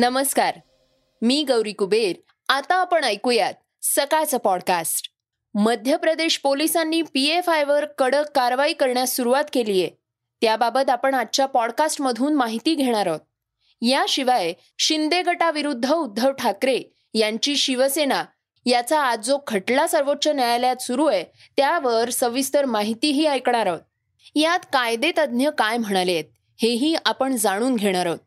नमस्कार मी गौरी कुबेर. आता आपण ऐकूयात सकाळचं पॉडकास्ट मध्य प्रदेश पोलिसांनी पी एफ आयवर कडक कारवाई करण्यास सुरुवात केली आहे. त्याबाबत आपण आजच्या पॉडकास्टमधून माहिती घेणार आहोत. याशिवाय शिंदे गटाविरुद्ध उद्धव ठाकरे यांची शिवसेना याचा आज जो खटला सर्वोच्च न्यायालयात सुरू आहे त्यावर सविस्तर माहितीही ऐकणार आहोत. यात कायदेतज्ज्ञ काय म्हणाले आहेत हेही आपण जाणून घेणार आहोत.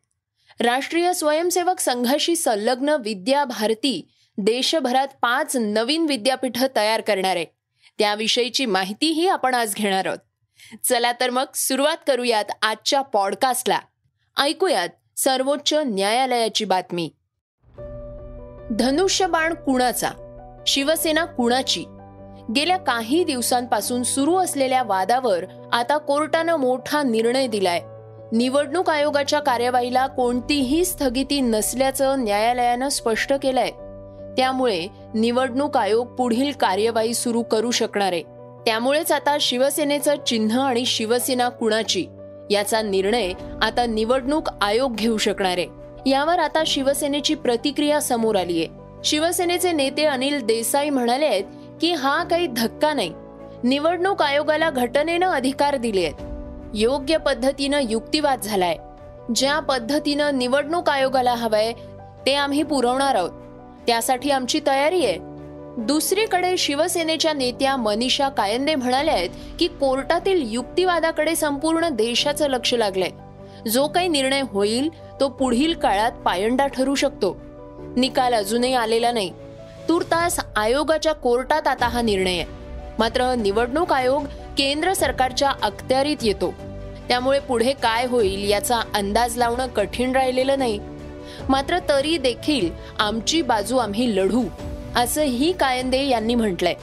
राष्ट्रीय स्वयंसेवक संघाशी संलग्न विद्या भारती देशभरात पाच नवीन विद्यापीठ तयार करणार आहे. त्याविषयीची माहितीही आपण आज घेणार आहोत. चला तर मग सुरुवात करूयात आजच्या पॉडकास्टला. ऐकूयात सर्वोच्च न्यायालयाची बातमी. धनुष्यबाण कुणाचा? शिवसेना कुणाची? गेल्या काही दिवसांपासून सुरू असलेल्या वादावर आता कोर्टानं मोठा निर्णय दिलाय. निवडणूक आयोगाच्या कार्यवाहीला कोणतीही स्थगिती नसल्याचं न्यायालयानं स्पष्ट केलंय. त्यामुळे निवडणूक आयोग पुढील कार्यवाही सुरू करू शकणार आहे. त्यामुळेच आता शिवसेनेचं चिन्ह आणि शिवसेना कुणाची? याचा निर्णय आता निवडणूक आयोग घेऊ शकणार आहे. यावर आता शिवसेनेची प्रतिक्रिया समोर आली आहे. शिवसेनेचे नेते अनिल देसाई म्हणाले आहेत की हा काही धक्का नाही. निवडणूक आयोगाला घटनेनं अधिकार दिले आहेत. योग्य पद्धतीनं युक्तिवाद झालाय. ज्या पद्धतीनं निवडणूक आयोगाला हवंय ते आम्ही पुरवणार आहोत. त्यासाठी आमची तयारी आहे. दुसरीकडे शिवसेनेच्या नेत्या मनीषा कायंदे म्हणाल्या आहेत की कोर्टातील युक्तिवादाकडे संपूर्ण देशाचं लक्ष लागलंय. जो काही निर्णय होईल तो पुढील काळात पायंडा ठरू शकतो. निकाल अजूनही आलेला नाही. तुर्तास आयोगाच्या कोर्टात आता हा निर्णय आहे. मात्र निवडणूक आयोग केंद्र सरकारच्या अखत्यारीत येतो. त्यामुळे पुढे काय होईल याचा अंदाज लावणं कठीण राहिलेलं नाही. मात्र तरी देखील आमची बाजू आम्ही लढू असंही कायंदे यांनी म्हटलंय.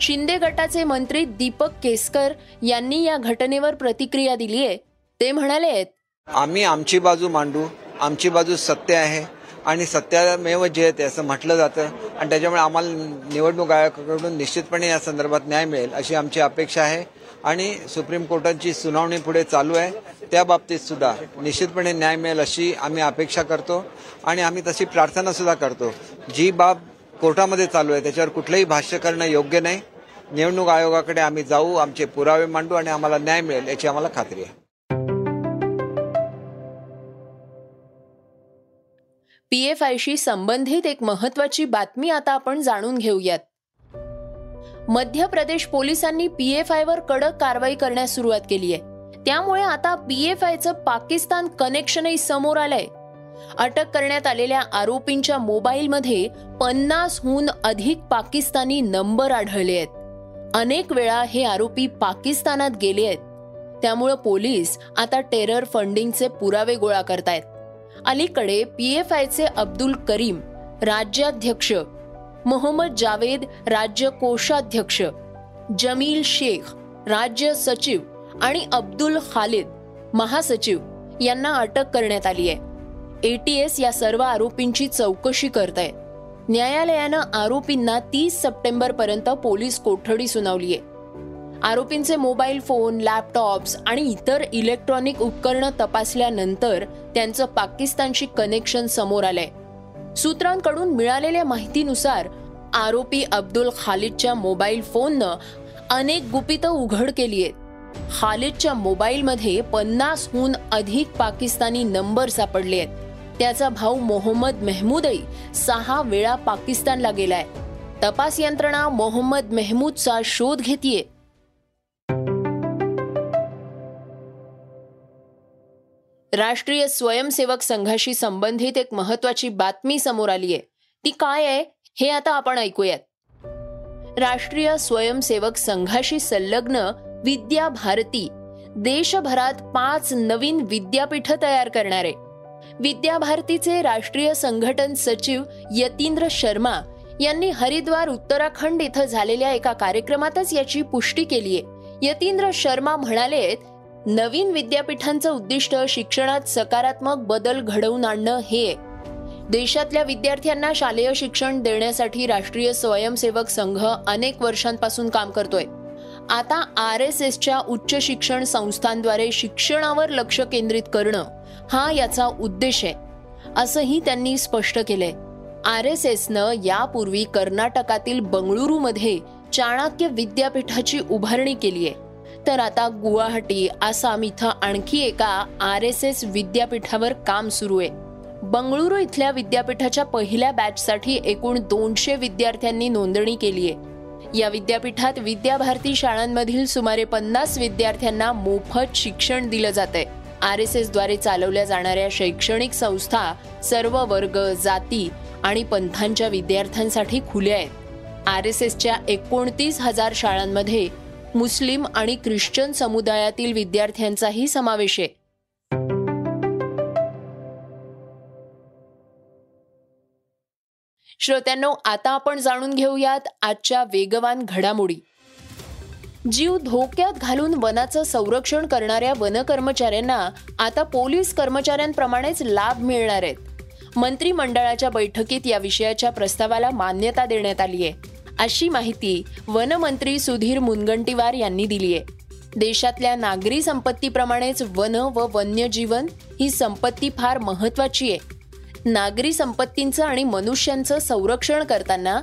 शिंदे गटाचे मंत्री दीपक केसकर यांनी या घटनेवर प्रतिक्रिया दिली आहे ते म्हणाले आहेत आम्ही आमची बाजू मांडू आमची बाजू सत्य आहे. आणि सत्यामेव जयते असं म्हटलं जातं. आणि त्याच्यामुळे आम्हाला निवडणूक आयोगाकडून निश्चितपणे या संदर्भात न्याय मिळेल अशी आमची अपेक्षा आहे. आणि सुप्रीम कोर्टाची सुनावणी पुढे चालू आहे. त्या बाबतीत सुद्धा निश्चितपणे न्याय मिळेल अशी आम्ही अपेक्षा करतो. आणि आम्ही तशी प्रार्थना सुद्धा करतो. जी बाब कोर्टामध्ये चालू आहे त्याच्यावर कुठलंही भाष्य करणं योग्य नाही. निवडणूक आयोगाकडे आम्ही जाऊ आमचे पुरावे मांडू आणि आम्हाला न्याय मिळेल याची आम्हाला खात्री आहे. पीएफआयशी संबंधित एक महत्वाची बातमी आता आपण जाणून घेऊयात. मध्य प्रदेश पोलिसांनी पीएफआयवर कडक कारवाई करण्यास सुरुवात केली आहे. त्यामुळे आता पीएफआयचं पाकिस्तान कनेक्शनही समोर आलंय. अटक करण्यात आलेल्या आरोपींच्या मोबाईलमध्ये पन्नासहून अधिक पाकिस्तानी नंबर आढळले आहेत. अनेक वेळा हे आरोपी पाकिस्तानात गेले आहेत. त्यामुळं पोलीस आता टेरर फंडिंगचे पुरावे गोळा करतायत. अलीकडे पी एफ आयचे अब्दुल करीम राज्याध्यक्ष मोहम्मद जावेद राज्य कोषाध्यक्ष जमील शेख राज्य सचिव आणि अब्दुल खालिद महासचिव यांना अटक करण्यात आली आहे. एटीएस या सर्व आरोपींची चौकशी करत आहे न्यायालयानं आरोपींना तीस सप्टेंबर पर्यंत पोलीस कोठडी सुनावली आहे. आरोपींचे मोबाईल फोन लॅपटॉप्स आणि इतर इलेक्ट्रॉनिक उपकरणं तपासल्यानंतर त्यांचं पाकिस्तानशी कनेक्शन समोर आलंय. सूत्रांकडून मिळालेल्या माहितीनुसार आरोपी अब्दुल खालिदच्या मोबाईल फोननं अनेक गुपितं उघड केली आहेत. खालिदच्या मोबाईलमध्ये पन्नासहून अधिक पाकिस्तानी नंबर सापडले आहेत. त्याचा भाऊ मोहम्मद मेहमूदही सहा वेळा पाकिस्तानला गेलाय. तपास यंत्रणा मोहम्मद मेहमूदचा शोध घेतीये. राष्ट्रीय स्वयंसेवक संघाशी संबंधित एक महत्वाची बातमी समोर आली आहे. ती काय आहे हे आता आपण ऐकूयात. राष्ट्रीय स्वयंसेवक संघाशी संलग्न विद्या भारती देशभरात पाच नवीन विद्यापीठ तयार करणारे विद्या भारतीचे राष्ट्रीय संघटन सचिव यतींद्र शर्मा यांनी हरिद्वार उत्तराखंड इथं झालेल्या एका कार्यक्रमातच याची पुष्टी केली आहे. यतींद्र शर्मा म्हणाले नवीन विद्यापीठांचं उद्दिष्ट शिक्षणात सकारात्मक बदल घडवून आणणं हे. आहे. देशातल्या विद्यार्थ्यांना शालेय शिक्षण देण्यासाठी राष्ट्रीय स्वयंसेवक संघ अनेक वर्षांपासून काम करतोय. आता आर एस एसच्या उच्च शिक्षण संस्थांद्वारे शिक्षणावर लक्ष केंद्रित करणं हा याचा उद्देश आहे असंही त्यांनी स्पष्ट केलंय. आर एस एसनं यापूर्वी कर्नाटकातील बंगळुरूमध्ये चाणक्य विद्यापीठाची उभारणी केली आहे तर आता गुवाहाटी आसाम इथं आणखी एका आर एस एस विद्यापीठावर काम सुरू आहे. बंगळुरू इथल्या विद्यापीठाच्या पहिल्या बॅचसाठी एकूण दोनशे विद्यार्थ्यांनी नोंदणी केली आहे. या विद्यापीठात विद्याभारती शाळांमधील सुमारे पन्नास विद्यार्थ्यांना मोफत शिक्षण दिलं जातंय. आर एस एसद्वारे चालवल्या जाणाऱ्या शैक्षणिक संस्था सर्व वर्ग जाती आणि पंथांच्या विद्यार्थ्यांसाठी खुल्या आहेत. आर एस एसच्या एकोणतीस हजार शाळांमध्ये मुस्लिम आणि ख्रिश्चन समुदायातील विद्यार्थ्यांचाही समावेश आहे. श्रोत्यांनो आता आपण जाणून घेऊयात आजच्या वेगवान घडामोडी. जीव धोक्यात घालून वनाचं संरक्षण करणाऱ्या वन कर्मचाऱ्यांना आता पोलीस कर्मचाऱ्यांप्रमाणेच लाभ मिळणार आहेत. मंत्रिमंडळाच्या बैठकीत या विषयाच्या प्रस्तावाला मान्यता देण्यात आली आहे. अशी माहिती वनमंत्री सुधीर मुनगंटीवार यांनी दिली आहे. देशातल्या नागरी संपत्तीप्रमाणेच वन व वन्यजीवन ही संपत्ती फार महत्वाची आहे. नागरी संपत्तींचं आणि मनुष्यांचं संरक्षण करताना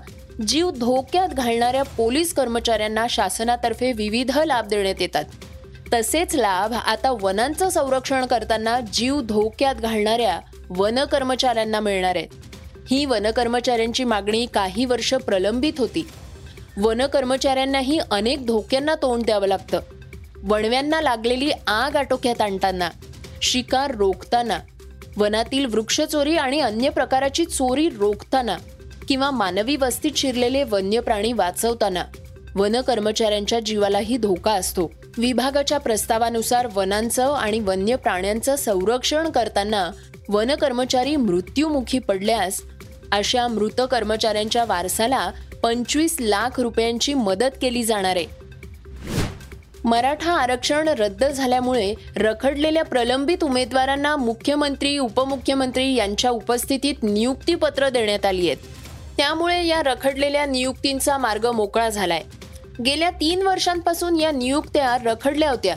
जीव धोक्यात घालणाऱ्या पोलीस कर्मचाऱ्यांना शासनातर्फे विविध लाभ देण्यात येतात. तसेच लाभ आता वनांचं संरक्षण करताना जीव धोक्यात घालणाऱ्या वन कर्मचाऱ्यांना मिळणार आहेत. ही वनकर्मचाऱ्यांची मागणी काही वर्ष प्रलंबित होती. वन कर्मचाऱ्यांनाही अनेक धोक्यांना तोंड द्यावं लागतं. वणव्यांना लागलेली आग आटोक्यात आणताना शिकार रोखताना वनातील वृक्षचोरी आणि अन्य प्रकाराची चोरी रोखताना किंवा मानवी वस्तीत शिरलेले वन्य प्राणी वाचवताना वन कर्मचाऱ्यांच्या जीवालाही धोका असतो. विभागाच्या प्रस्तावानुसार वनांचं आणि वन्य प्राण्यांचं संरक्षण करताना वन कर्मचारी मृत्यूमुखी पडल्यास अशा मृत कर्मचाऱ्यांच्या वारसाला पंचवीस लाख रुपयांची मदत केली जाणार आहे. मराठा आरक्षण रद्द झाल्यामुळे रखडलेल्या प्रलंबित उमेदवारांना मुख्यमंत्री उपमुख्यमंत्री यांच्या उपस्थितीत नियुक्तीपत्र देण्यात आली आहेत. त्यामुळे या रखडलेल्या नियुक्तींचा मार्ग मोकळा झालाय. गेल्या तीन वर्षांपासून या नियुक्त्या रखडल्या होत्या.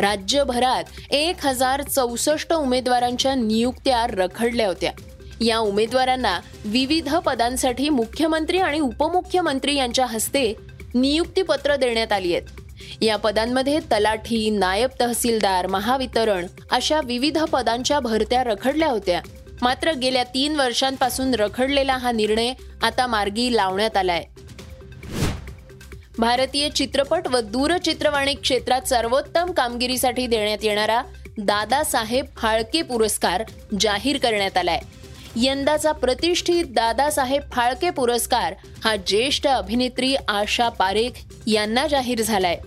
राज्यभरात एक हजार चौसष्ट उमेदवारांच्या नियुक्त्या रखडल्या होत्या. या उमेदवारांना विविध पदांसाठी मुख्यमंत्री आणि उपमुख्यमंत्री यांच्या हस्ते नियुक्तीपत्र देण्यात आली आहेत. या पदांमध्ये तलाठी नायब तहसीलदार महावितरण अशा विविध पदांच्या भरत्या रखडल्या होत्या. मात्र गेल्या तीन वर्षांपासून रखडलेला हा निर्णय आता मार्गी लावण्यात आलाय. भारतीय चित्रपट व दूरचित्रवाणी क्षेत्रात सर्वोत्तम कामगिरीसाठी देण्यात येणारा दादासाहेब फाळके पुरस्कार जाहीर करण्यात आलाय. यंदाचा प्रतिष्ठित दादासाहेब फाळके पुरस्कार हा ज्येष्ठ अभिनेत्री आशा पारेख यांना जाहीर झालाय.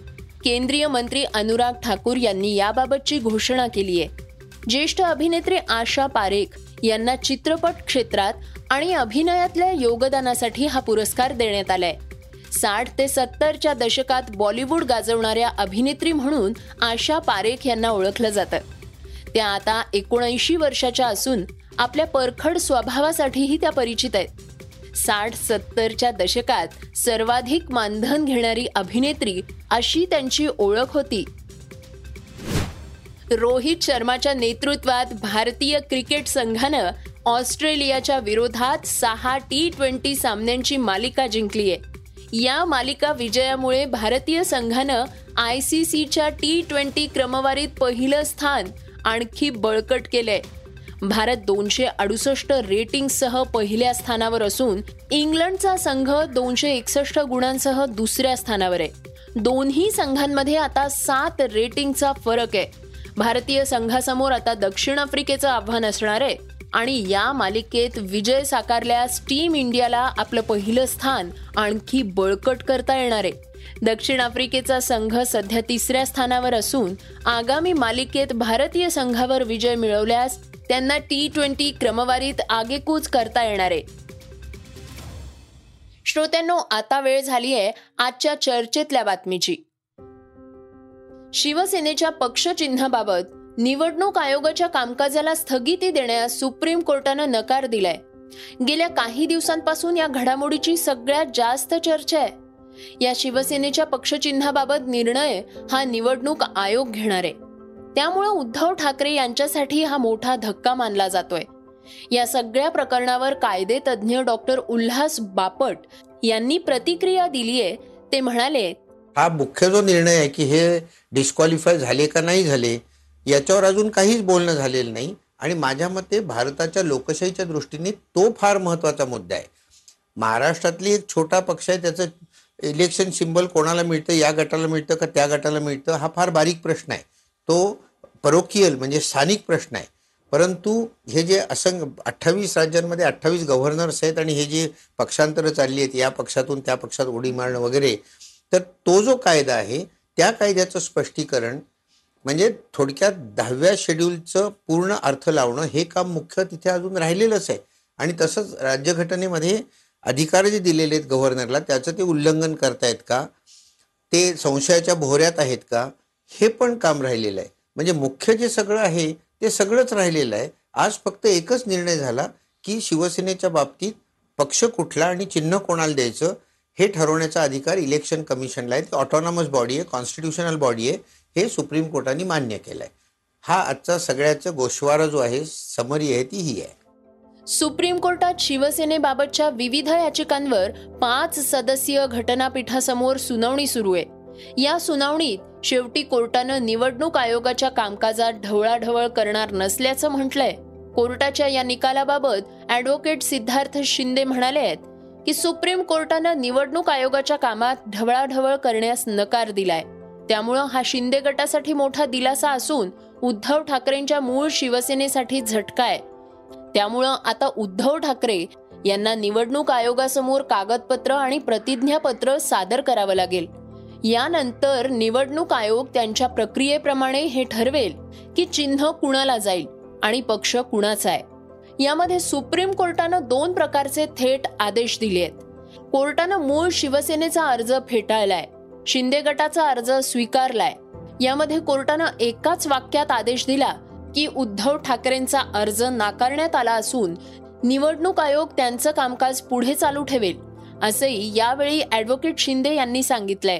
केंद्रीय मंत्री अनुराग ठाकूर यांनी याबाबतची घोषणा केली आहे. ज्येष्ठ अभिनेत्री आशा पारेख यांना चित्रपट क्षेत्रात आणि अभिनयातल्या योगदानासाठी हा पुरस्कार देण्यात आलाय. साठ ते सत्तरच्या दशकात बॉलिवूड गाजवणाऱ्या अभिनेत्री म्हणून आशा पारेख यांना ओळखलं जातं. त्या आता एकोणऐंशी वर्षाच्या असून आपल्या परखड स्वभावासाठीही त्या परिचित आहेत. साठ सत्तरच्या दशकात सर्वाधिक मानधन घेणारी अभिनेत्री अशी त्यांची ओळख होती. रोहित शर्माच्या नेतृत्वात भारतीय क्रिकेट संघानं ऑस्ट्रेलियाच्या विरोधात सहा टी ट्वेंटी सामन्यांची मालिका जिंकली आहे या मालिका विजयामुळे भारतीय संघानं आय सी सीच्या टी ट्वेंटी क्रमवारीत पहिलं स्थान आणखी बळकट केलंय. भारत दोनशे अडुसष्ट रेटिंगसह पहिल्या स्थानावर असून इंग्लंडचा संघ दोनशे एकसष्ट गुणांसह दुसऱ्या स्थानावर आहे. दोन्ही संघांमध्ये आता सात रेटिंगचा फरक आहे. भारतीय संघासमोर आता दक्षिण आफ्रिकेचं आव्हान असणार आहे आणि या मालिकेत विजय साकारल्यास टीम इंडियाला आपलं पहिलं स्थान आणखी बळकट करता येणार आहे. दक्षिण आफ्रिकेचा संघ सध्या तिसऱ्या स्थानावर असून आगामी मालिकेत भारतीय संघावर विजय मिळवल्यास त्यांना टी ट्वेंटी क्रमवारीत आगेकूच करता येणार आहे. श्रोत्यांनो आता वेळ झाली आहे आजच्या चर्चेतल्या बातमीची. शिवसेनेच्या पक्षचिन्हाबाबत निवडणूक आयोगाच्या कामकाजाला स्थगिती देण्यास सुप्रीम कोर्टानं नकार दिलाय. गेल्या काही दिवसांपासून या घडामोडीची सगळ्यात जास्त चर्चा आहे. या शिवसेनेच्या पक्षचिन्हाबाबत निर्णय हा निवडणूक आयोग घेणार आहे. त्यामुळं उद्धव ठाकरे यांच्यासाठी हा मोठा धक्का मानला जातोय. या सगळ्या प्रकरणावर कायदे तज्ज्ञ डॉक्टर उल्हास बापट यांनी प्रतिक्रिया दिलीये ते म्हणाले हा मुख्य जो निर्णय आहे की हे डिस्क्वालिफाय झाले का नाही झाले याच्यावर अजून काहीच बोलणं झालेलं नाही. आणि माझ्या मते भारताच्या लोकशाहीच्या दृष्टीने तो फार महत्त्वाचा मुद्दा आहे. महाराष्ट्रातली एक छोटा पक्ष आहे त्याचं इलेक्शन सिम्बल कोणाला मिळतं या गटाला मिळतं का त्या गटाला मिळतं हा फार बारीक प्रश्न आहे. तो परोकियल म्हणजे स्थानिक प्रश्न आहे. परंतु हे जे असंग अठ्ठावीस राज्यांमध्ये अठ्ठावीस गव्हर्नर्स आहेत आणि हे जे पक्षांतरं चालली आहेत या पक्षातून त्या पक्षात उडी मारणं वगैरे तर तो जो कायदा आहे त्या कायद्याचं स्पष्टीकरण म्हणजे थोडक्यात दहाव्या शेड्यूलचं पूर्ण अर्थ लावणं हे काम मुख्य तिथे अजून राहिलेलंच आहे. आणि तसंच राज्यघटनेमध्ये अधिकार जे दिलेले आहेत गव्हर्नरला त्याचं ते उल्लंघन करतायत का? ते संशयाच्या भोऱ्यात आहेत का? हे पण काम राहिलेलं आहे. म्हणजे मुख्य जे सगळं आहे ते सगळंच राहिलेलं आहे. आज फक्त एकच निर्णय झाला की शिवसेनेच्या बाबतीत पक्ष कुठला आणि चिन्ह कोणाला द्यायचं हे ठरवण्याचा अधिकार इलेक्शन कमिशनला आहे. ती ऑटोनॉमस बॉडी आहे कॉन्स्टिट्युशनल बॉडी आहे. हे सुप्रीम कोर्टाने मान्य केलं आहे हा आजचा सगळ्याचा गोषवारा जो आहे समरी आहे ती ही आहे. सुप्रीम कोर्टात शिवसेनेबाबतच्या विविध याचिकांवर पाच सदस्यीय घटनापीठासमोर सुनावणी सुरू आहे. या सुनावणीत शेवटी कोर्टानं निवडणूक आयोगाच्या कामकाजात ढवळाढवळ करणार नसल्याचं म्हटलंय. कोर्टाच्या या निकालाबाबत ऍडव्होकेट सिद्धार्थ शिंदे म्हणाले आहेत की सुप्रीम कोर्टानं निवडणूक आयोगाच्या कामात ढवळाढवळ करण्यास नकार दिलाय. त्यामुळं हा शिंदे गटासाठी मोठा दिलासा असून उद्धव ठाकरेंच्या मूळ शिवसेनेसाठी झटका आहे त्यामुळं आता उद्धव ठाकरे यांना निवडणूक आयोगासमोर कागदपत्र आणि प्रतिज्ञापत्र सादर करावं लागेल. यानंतर निवडणूक आयोग त्यांच्या प्रक्रियेप्रमाणे हे ठरवेल की चिन्ह कुणाला जाईल आणि पक्ष कुणाचा आहे. यामध्ये सुप्रीम कोर्टानं दोन प्रकारचे थेट आदेश दिले आहेत. कोर्टानं मूळ शिवसेनेचा अर्ज फेटाळलाय शिंदे गटाचा अर्ज स्वीकारलाय. यामध्ये कोर्टानं एकाच वाक्यात आदेश दिला की उद्धव ठाकरेंचा अर्ज नाकारण्यात आला असून निवडणूक आयोग त्यांचं कामकाज पुढे चालू ठेवेल असंही यावेळी ऍडव्होकेट शिंदे यांनी सांगितलंय.